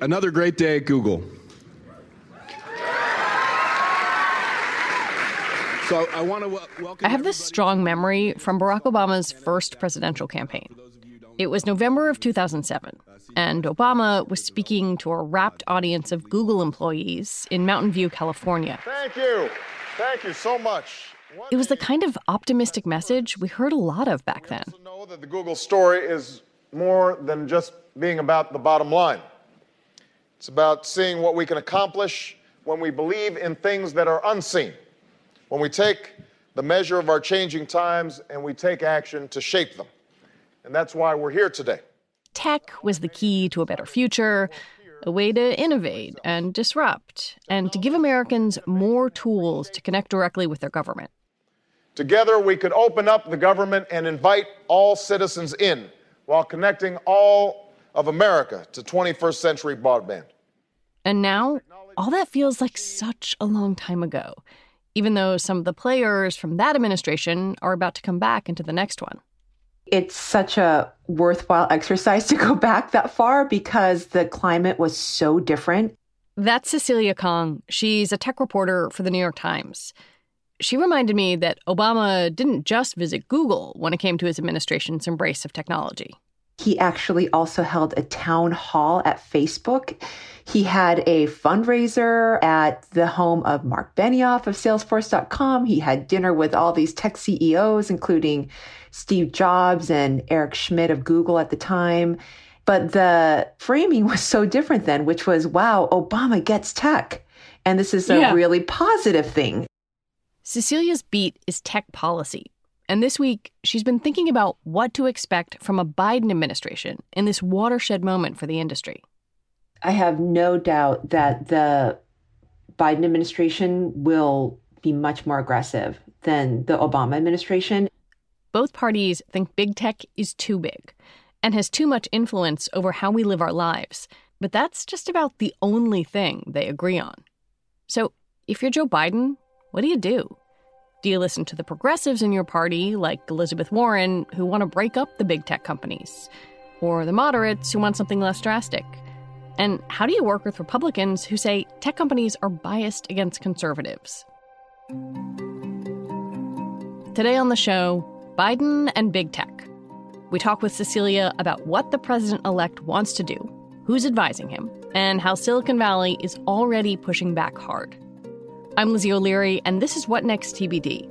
Another great day at Google. So I want to welcome. I have this strong memory from Barack Obama's first presidential campaign. It was November of 2007, and Obama was speaking to a rapt audience of Google employees in Mountain View, California. Thank you. Thank you so much. It was the kind of optimistic message we heard a lot of back then. Know that the Google story is more than just being about the bottom line. It's about seeing what we can accomplish when we believe in things that are unseen, when we take the measure of our changing times and we take action to shape them. And that's why we're here today. Tech was the key to a better future, a way to innovate and disrupt, and to give Americans more tools to connect directly with their government. Together, we could open up the government and invite all citizens in while connecting all of America to 21st century broadband. And now, all that feels like such a long time ago, even though some of the players from that administration are about to come back into the next one. It's such a worthwhile exercise to go back that far because the climate was so different. That's Cecilia Kang. She's a tech reporter for the New York Times. She reminded me that Obama didn't just visit Google when it came to his administration's embrace of technology. He actually also held a town hall at Facebook. He had a fundraiser at the home of Marc Benioff of Salesforce.com. He had dinner with all these tech CEOs, including Steve Jobs and Eric Schmidt of Google at the time. But the framing was so different then, which was wow, Obama gets tech. And this is a yeah. really positive thing. Cecilia's beat is tech policy. And this week, she's been thinking about what to expect from a Biden administration in this watershed moment for the industry. I have no doubt that the Biden administration will be much more aggressive than the Obama administration. Both parties think big tech is too big and has too much influence over how we live our lives. But that's just about the only thing they agree on. So if you're Joe Biden, what do you do? Do you listen to the progressives in your party, like Elizabeth Warren, who want to break up the big tech companies? Or the moderates who want something less drastic? And how do you work with Republicans who say tech companies are biased against conservatives? Today on the show, Biden and big tech. We talk with Cecilia about what the president elect wants to do, who's advising him, and how Silicon Valley is already pushing back hard. I'm Lizzie O'Leary, and this is What Next TBD,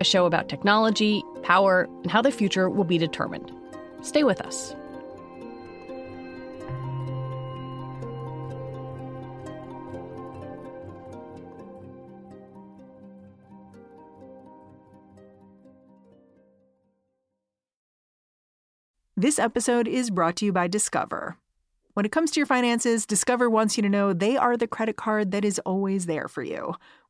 a show about technology, power, and how the future will be determined. Stay with us. This episode is brought to you by Discover. When it comes to your finances, Discover wants you to know they are the credit card that is always there for you.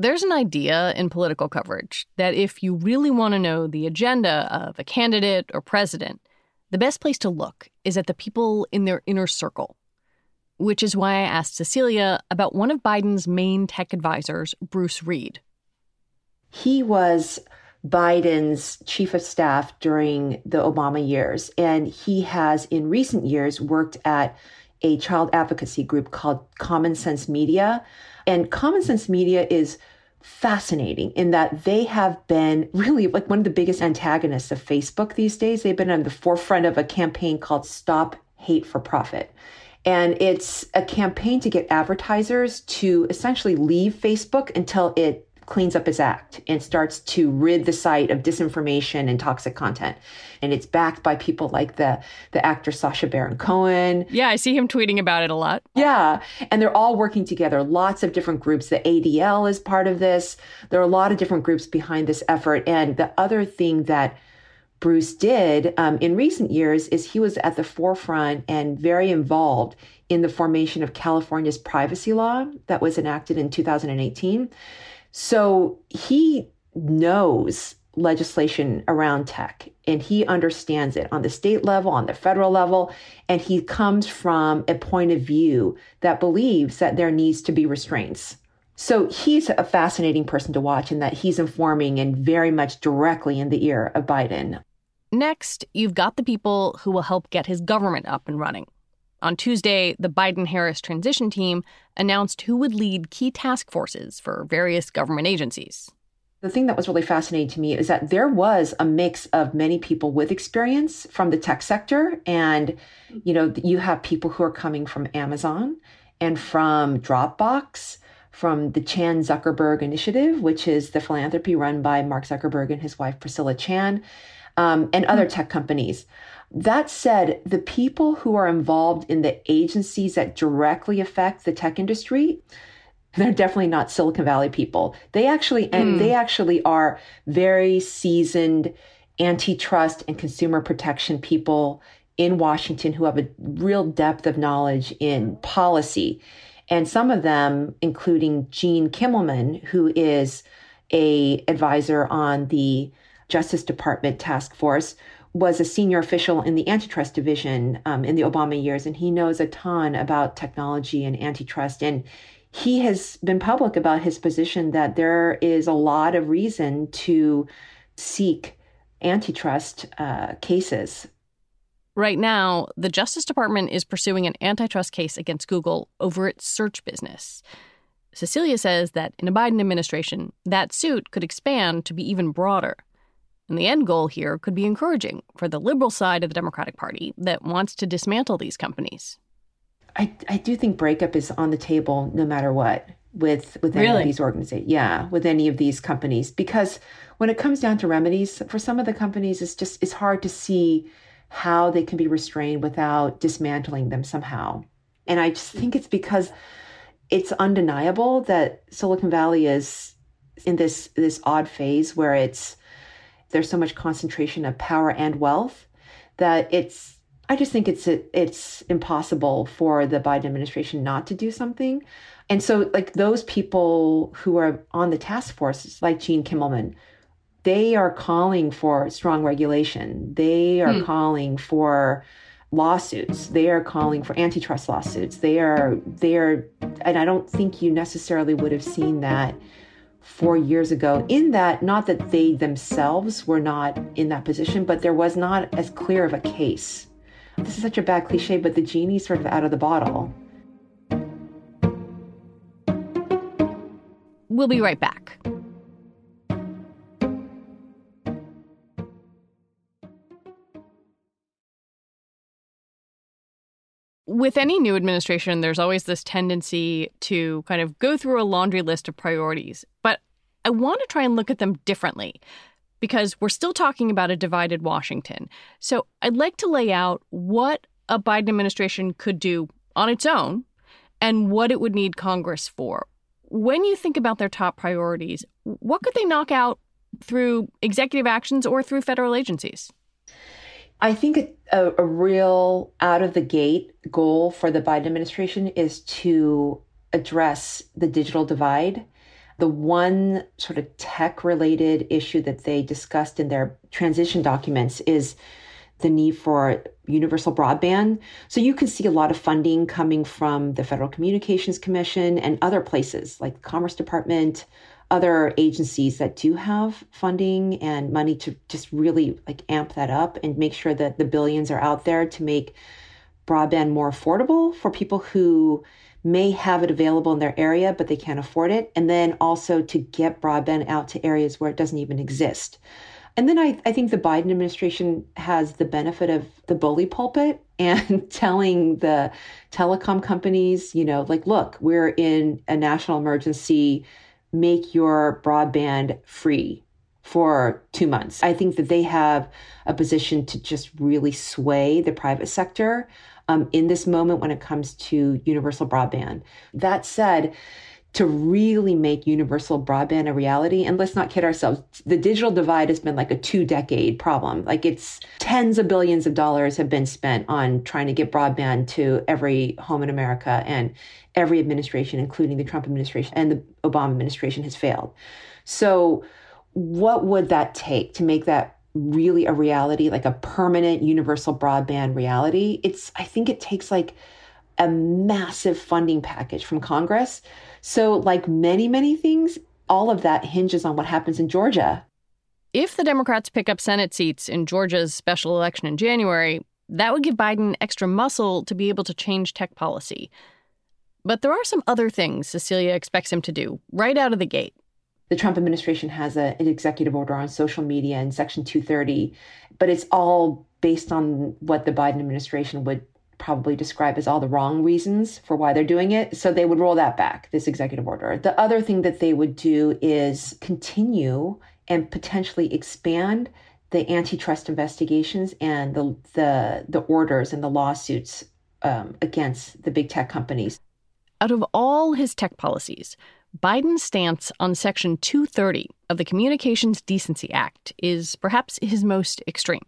There's an idea in political coverage that if you really want to know the agenda of a candidate or president, the best place to look is at the people in their inner circle. Which is why I asked Cecilia about one of Biden's main tech advisors, Bruce Reed. He was Biden's chief of staff during the Obama years, and he has in recent years worked at a child advocacy group called Common Sense Media and Common Sense Media is fascinating in that they have been really like one of the biggest antagonists of Facebook these days. They've been on the forefront of a campaign called Stop Hate for Profit. And it's a campaign to get advertisers to essentially leave Facebook until it cleans up his act and starts to rid the site of disinformation and toxic content. And it's backed by people like the the actor Sacha Baron Cohen. Yeah, I see him tweeting about it a lot. Yeah, and they're all working together. Lots of different groups. The ADL is part of this. There are a lot of different groups behind this effort. And the other thing that Bruce did um, in recent years is he was at the forefront and very involved in the formation of California's privacy law that was enacted in 2018. So he knows legislation around tech and he understands it on the state level, on the federal level, and he comes from a point of view that believes that there needs to be restraints. So he's a fascinating person to watch in that he's informing and very much directly in the ear of Biden. Next, you've got the people who will help get his government up and running. On Tuesday, the Biden Harris transition team announced who would lead key task forces for various government agencies. The thing that was really fascinating to me is that there was a mix of many people with experience from the tech sector. And, you know, you have people who are coming from Amazon and from Dropbox, from the Chan Zuckerberg Initiative, which is the philanthropy run by Mark Zuckerberg and his wife, Priscilla Chan, um, and other tech companies. That said, the people who are involved in the agencies that directly affect the tech industry, they're definitely not Silicon Valley people. They actually and mm. they actually are very seasoned antitrust and consumer protection people in Washington who have a real depth of knowledge in policy. And some of them, including Gene Kimmelman, who is a advisor on the Justice Department task force, was a senior official in the antitrust division um, in the Obama years, and he knows a ton about technology and antitrust. And he has been public about his position that there is a lot of reason to seek antitrust uh, cases. Right now, the Justice Department is pursuing an antitrust case against Google over its search business. Cecilia says that in a Biden administration, that suit could expand to be even broader. And the end goal here could be encouraging for the liberal side of the Democratic Party that wants to dismantle these companies. I, I do think breakup is on the table no matter what with with any really? of these organizations. Yeah, with any of these companies. Because when it comes down to remedies, for some of the companies it's just it's hard to see how they can be restrained without dismantling them somehow. And I just think it's because it's undeniable that Silicon Valley is in this this odd phase where it's there's so much concentration of power and wealth that it's I just think it's it's impossible for the Biden administration not to do something. And so like those people who are on the task force like Gene Kimmelman, they are calling for strong regulation. They are hmm. calling for lawsuits. They are calling for antitrust lawsuits. They are they are and I don't think you necessarily would have seen that four years ago, in that not that they themselves were not in that position, but there was not as clear of a case. This is such a bad cliche, but the genie's sort of out of the bottle. We'll be right back. With any new administration, there's always this tendency to kind of go through a laundry list of priorities. But I want to try and look at them differently because we're still talking about a divided Washington. So I'd like to lay out what a Biden administration could do on its own and what it would need Congress for. When you think about their top priorities, what could they knock out through executive actions or through federal agencies? I think a, a real out of the gate goal for the Biden administration is to address the digital divide. The one sort of tech related issue that they discussed in their transition documents is the need for universal broadband. So you can see a lot of funding coming from the Federal Communications Commission and other places like the Commerce Department, other agencies that do have funding and money to just really like amp that up and make sure that the billions are out there to make broadband more affordable for people who may have it available in their area but they can't afford it. And then also to get broadband out to areas where it doesn't even exist. And then I, I think the Biden administration has the benefit of the bully pulpit and telling the telecom companies, you know, like, look, we're in a national emergency make your broadband free for two months. I think that they have a position to just really sway the private sector um, in this moment when it comes to universal broadband. That said, to really make universal broadband a reality. And let's not kid ourselves, the digital divide has been like a two decade problem. Like it's tens of billions of dollars have been spent on trying to get broadband to every home in America. And every administration, including the Trump administration and the Obama administration, has failed. So, what would that take to make that really a reality, like a permanent universal broadband reality? It's, I think it takes like a massive funding package from Congress. So, like many, many things, all of that hinges on what happens in Georgia. If the Democrats pick up Senate seats in Georgia's special election in January, that would give Biden extra muscle to be able to change tech policy. But there are some other things Cecilia expects him to do right out of the gate. The Trump administration has a, an executive order on social media in Section 230, but it's all based on what the Biden administration would probably describe as all the wrong reasons for why they're doing it. So they would roll that back, this executive order. The other thing that they would do is continue and potentially expand the antitrust investigations and the the, the orders and the lawsuits um, against the big tech companies. Out of all his tech policies, Biden's stance on Section 230 of the Communications Decency Act is perhaps his most extreme.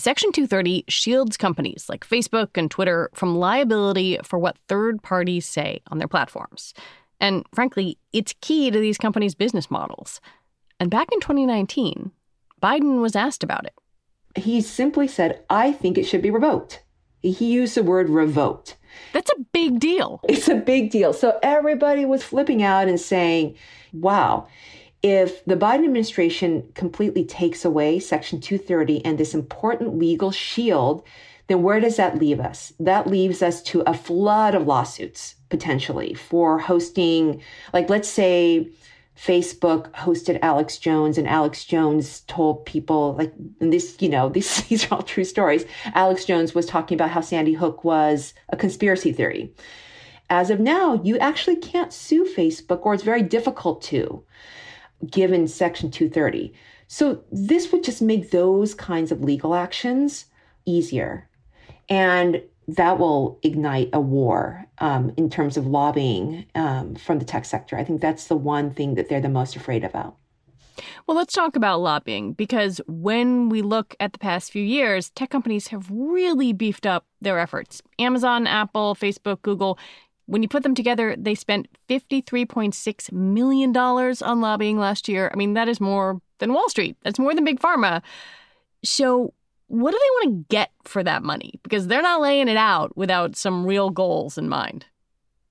Section 230 shields companies like Facebook and Twitter from liability for what third parties say on their platforms. And frankly, it's key to these companies' business models. And back in 2019, Biden was asked about it. He simply said, I think it should be revoked. He used the word revoked. That's a big deal. It's a big deal. So everybody was flipping out and saying, wow, if the Biden administration completely takes away Section 230 and this important legal shield, then where does that leave us? That leaves us to a flood of lawsuits potentially for hosting, like, let's say, Facebook hosted Alex Jones and Alex Jones told people like this, you know, these, these are all true stories. Alex Jones was talking about how Sandy Hook was a conspiracy theory. As of now, you actually can't sue Facebook or it's very difficult to given Section 230. So this would just make those kinds of legal actions easier. And that will ignite a war um, in terms of lobbying um, from the tech sector. I think that's the one thing that they're the most afraid about. Well, let's talk about lobbying because when we look at the past few years, tech companies have really beefed up their efforts. Amazon, Apple, Facebook, Google, when you put them together, they spent $53.6 million on lobbying last year. I mean, that is more than Wall Street. That's more than Big Pharma. So, what do they want to get for that money? Because they're not laying it out without some real goals in mind.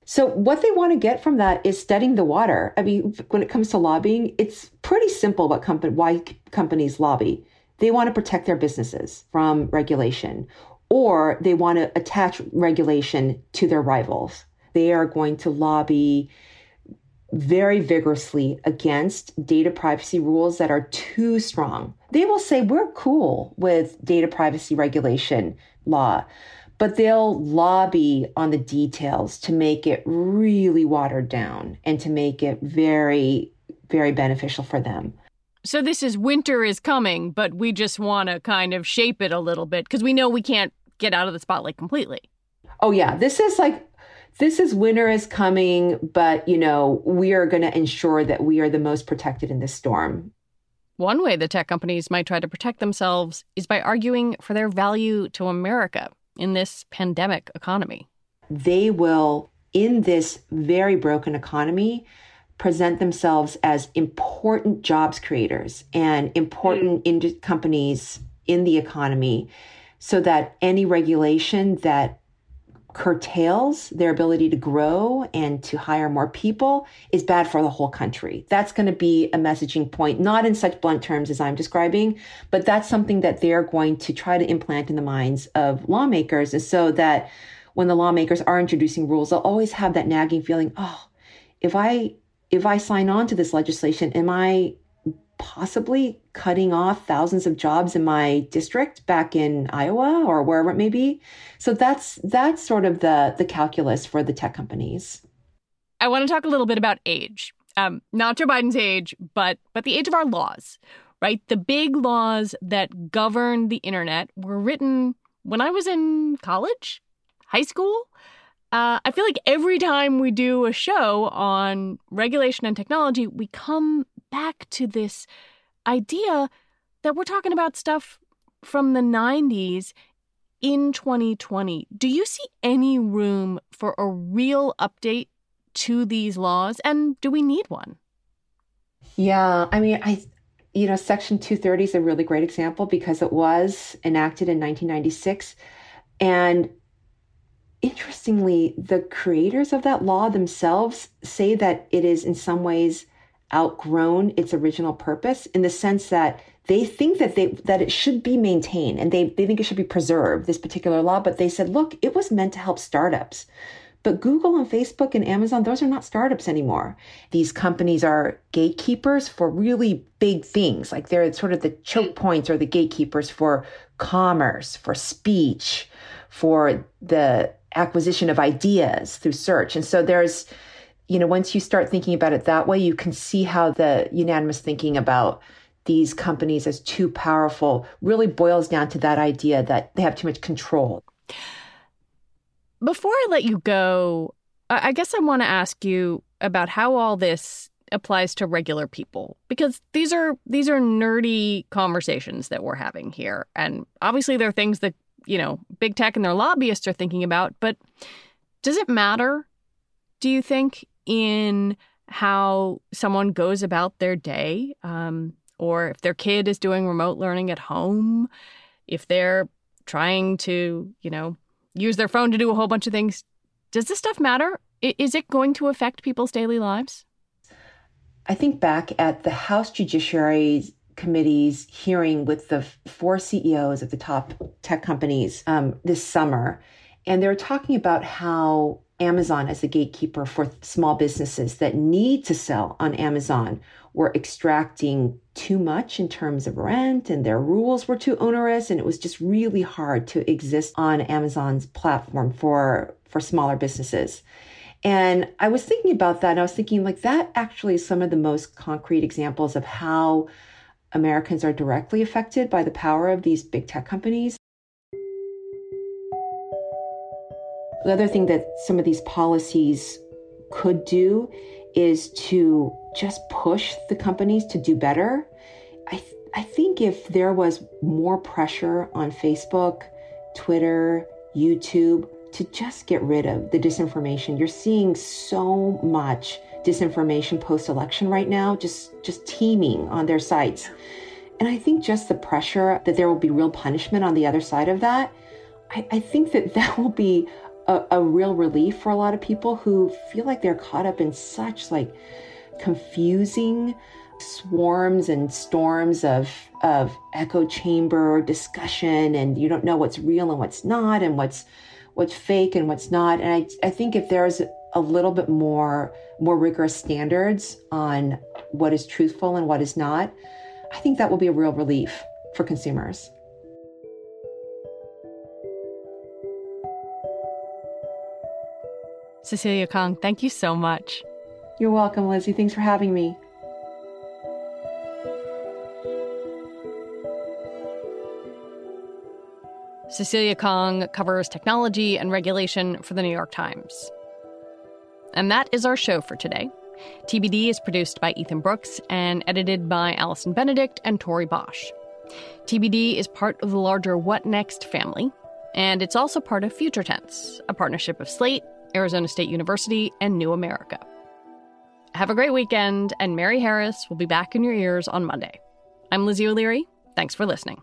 So, what they want to get from that is studying the water. I mean, when it comes to lobbying, it's pretty simple what company, why companies lobby. They want to protect their businesses from regulation, or they want to attach regulation to their rivals they are going to lobby very vigorously against data privacy rules that are too strong. They will say, we're cool with data privacy regulation law, but they'll lobby on the details to make it really watered down and to make it very, very beneficial for them. So, this is winter is coming, but we just want to kind of shape it a little bit because we know we can't get out of the spotlight completely. Oh, yeah. This is like this is winter is coming, but you know, we are going to ensure that we are the most protected in this storm. One way the tech companies might try to protect themselves is by arguing for their value to America in this pandemic economy. They will, in this very broken economy, present themselves as important jobs creators and important mm. companies in the economy so that any regulation that curtails their ability to grow and to hire more people is bad for the whole country. That's going to be a messaging point, not in such blunt terms as I'm describing, but that's something that they're going to try to implant in the minds of lawmakers. And so that when the lawmakers are introducing rules, they'll always have that nagging feeling, oh, if I if I sign on to this legislation, am I possibly cutting off thousands of jobs in my district back in Iowa or wherever it may be. So that's that's sort of the the calculus for the tech companies. I want to talk a little bit about age. Um, not Joe Biden's age, but but the age of our laws, right? The big laws that govern the internet were written when I was in college, high school. uh, I feel like every time we do a show on regulation and technology, we come back to this idea that we're talking about stuff from the 90s in 2020. Do you see any room for a real update to these laws? And do we need one? Yeah, I mean, I, you know, Section 230 is a really great example because it was enacted in 1996. And interestingly, the creators of that law themselves say that it is in some ways outgrown its original purpose in the sense that they think that they that it should be maintained and they, they think it should be preserved this particular law but they said look it was meant to help startups. But google and facebook and amazon those are not startups anymore. These companies are gatekeepers for really big things like they're sort of the choke points or the gatekeepers for commerce for speech for the acquisition of ideas through search. And so there's you know, once you start thinking about it that way, you can see how the unanimous thinking about these companies as too powerful really boils down to that idea that they have too much control. Before I let you go, I guess I want to ask you about how all this applies to regular people because these are these are nerdy conversations that we're having here and obviously there are things that you know big tech and their lobbyists are thinking about but does it matter do you think in how someone goes about their day, um, or if their kid is doing remote learning at home, if they're trying to, you know, use their phone to do a whole bunch of things. Does this stuff matter? Is it going to affect people's daily lives? I think back at the House Judiciary Committee's hearing with the four CEOs of the top tech companies um, this summer, and they're talking about how Amazon as the gatekeeper for small businesses that need to sell on Amazon were extracting too much in terms of rent and their rules were too onerous and it was just really hard to exist on Amazon's platform for for smaller businesses. And I was thinking about that and I was thinking like that actually is some of the most concrete examples of how Americans are directly affected by the power of these big tech companies. The other thing that some of these policies could do is to just push the companies to do better. I, th- I think if there was more pressure on Facebook, Twitter, YouTube to just get rid of the disinformation, you're seeing so much disinformation post election right now, just, just teeming on their sites. And I think just the pressure that there will be real punishment on the other side of that, I, I think that that will be a, a real relief for a lot of people who feel like they're caught up in such like confusing swarms and storms of of echo chamber discussion and you don't know what's real and what's not and what's what's fake and what's not. And I, I think if there's a little bit more more rigorous standards on what is truthful and what is not i think that will be a real relief for consumers Cecilia Kang, thank you so much. You're welcome, Lizzie. Thanks for having me. Cecilia Kang covers technology and regulation for the New York Times. And that is our show for today. TBD is produced by Ethan Brooks and edited by Allison Benedikt and Torie Bosch. TBD is part of the larger What Next family, and it's also part of Future Tense, a partnership of Slate, Arizona State University, and New America. Have a great weekend, and Mary Harris will be back in your ears on Monday. I'm Lizzie O'Leary. Thanks for listening.